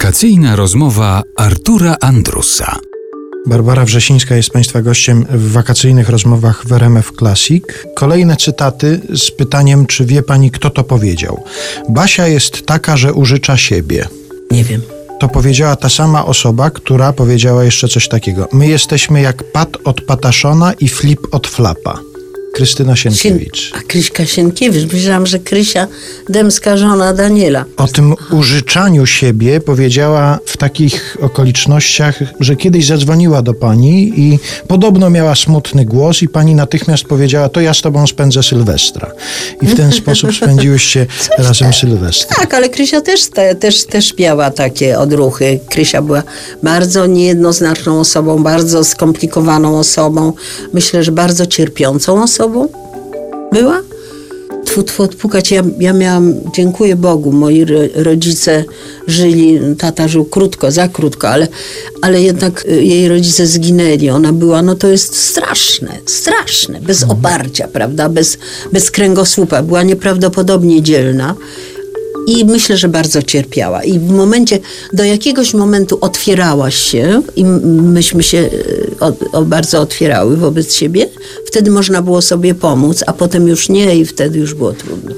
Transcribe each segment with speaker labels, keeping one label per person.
Speaker 1: Wakacyjna rozmowa Artura Andrusa.
Speaker 2: Barbara Wrzesińska jest Państwa gościem w wakacyjnych rozmowach w RMF Classic. Kolejne cytaty z pytaniem, czy wie Pani, kto to powiedział. Basia jest taka, że użycza siebie.
Speaker 3: Nie wiem.
Speaker 2: To powiedziała ta sama osoba, która powiedziała jeszcze coś takiego. My jesteśmy jak Pat od Pataszona i Flip od Flapa. Krystyna Sienkiewicz.
Speaker 3: A Kryśka Sienkiewicz. Myślałam, że Krysia Dębska, żona Daniela.
Speaker 2: O tym użyczaniu siebie powiedziała w takich okolicznościach, że kiedyś zadzwoniła do pani i podobno miała smutny głos i pani natychmiast powiedziała, to ja z tobą spędzę Sylwestra. I w ten sposób spędziłyście razem Sylwestra.
Speaker 3: Tak, ale Krysia też, te, też, też miała takie odruchy. Krysia była bardzo niejednoznaczną osobą, bardzo skomplikowaną osobą. Myślę, że bardzo cierpiącą osobą była. Tfu, tfu, odpukać. Ja, ja miałam, dziękuję Bogu, moi ro- rodzice żyli, tata żył krótko, za krótko, ale, ale jednak y, jej rodzice zginęli. Ona była, no to jest straszne, straszne, bez oparcia, prawda, bez, bez kręgosłupa. Była nieprawdopodobnie dzielna. I myślę, że bardzo cierpiała. I w momencie, do jakiegoś momentu otwierałaś się i myśmy się e, o, o bardzo otwierały wobec siebie, wtedy można było sobie pomóc, a potem już nie i wtedy już było trudno.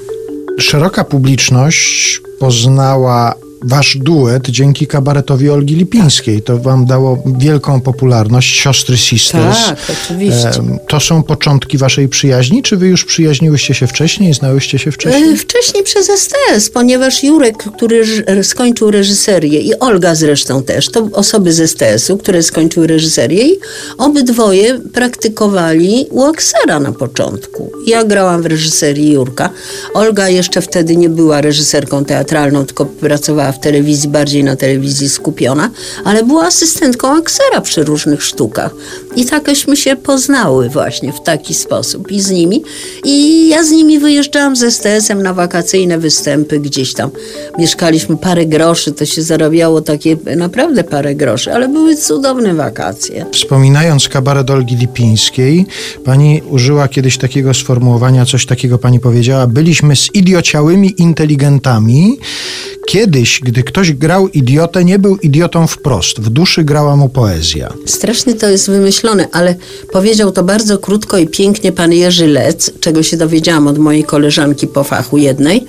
Speaker 2: Szeroka publiczność poznała wasz duet dzięki kabaretowi Olgi Lipińskiej. To wam dało wielką popularność, siostry Sisters.
Speaker 3: Tak, oczywiście.
Speaker 2: To są początki waszej przyjaźni, czy wy już przyjaźniłyście się wcześniej, znałyście się wcześniej?
Speaker 3: E, Wcześniej przez STS, ponieważ Jurek, który reż- skończył reżyserię i Olga zresztą też, to osoby z STS-u, które skończyły reżyserię i obydwoje praktykowali u Aksera na początku. Ja grałam w reżyserii Jurka. Olga jeszcze wtedy nie była reżyserką teatralną, tylko pracowała w telewizji, bardziej na telewizji skupiona, ale była asystentką Aksera przy różnych sztukach. I takośmy się poznały właśnie w taki sposób i z nimi. I ja z nimi wyjeżdżałam z STS-em na wakacyjne występy gdzieś tam. Mieszkaliśmy parę groszy, to się zarabiało takie naprawdę parę groszy, ale były cudowne wakacje.
Speaker 2: Wspominając kabaret Olgi Lipińskiej, pani użyła kiedyś takiego sformułowania, coś takiego pani powiedziała, byliśmy zidiociałymi inteligentami. Kiedyś, gdy ktoś grał idiotę, nie był idiotą wprost. W duszy grała mu poezja.
Speaker 3: Strasznie to jest wymyślone, ale powiedział to bardzo krótko i pięknie pan Jerzy Lec, czego się dowiedziałam od mojej koleżanki po fachu jednej.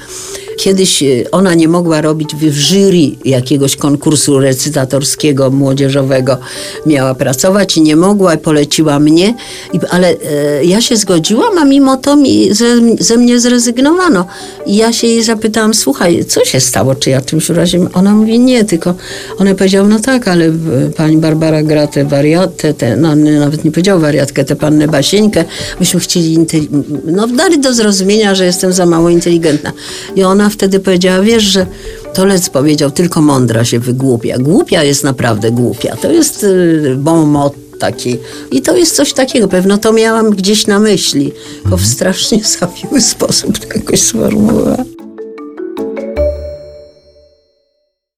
Speaker 3: Kiedyś y, ona nie mogła robić w jury jakiegoś konkursu recytatorskiego, młodzieżowego. Miała pracować i nie mogła, poleciła mnie, ale e, ja się zgodziłam, a mimo to mi, ze, ze mnie zrezygnowano. I ja się jej zapytałam, słuchaj, co się stało, czy ja czymś uraziłem? Ona mówi, nie, tylko ona powiedziała, no tak, ale pani Barbara gra tę wariatę, tę, no nie, nawet nie powiedział wariatkę, tę pannę Basieńkę, myśmy chcieli, no dali do zrozumienia, że jestem za mało inteligentna. I ona wtedy powiedziała, wiesz, że to Lec powiedział, tylko mądra się wygłupia. Głupia jest naprawdę głupia. To jest y, bon mot taki. I to jest coś takiego. Pewno to miałam gdzieś na myśli, tylko w strasznie zawiły sposób to jakoś sformułowała.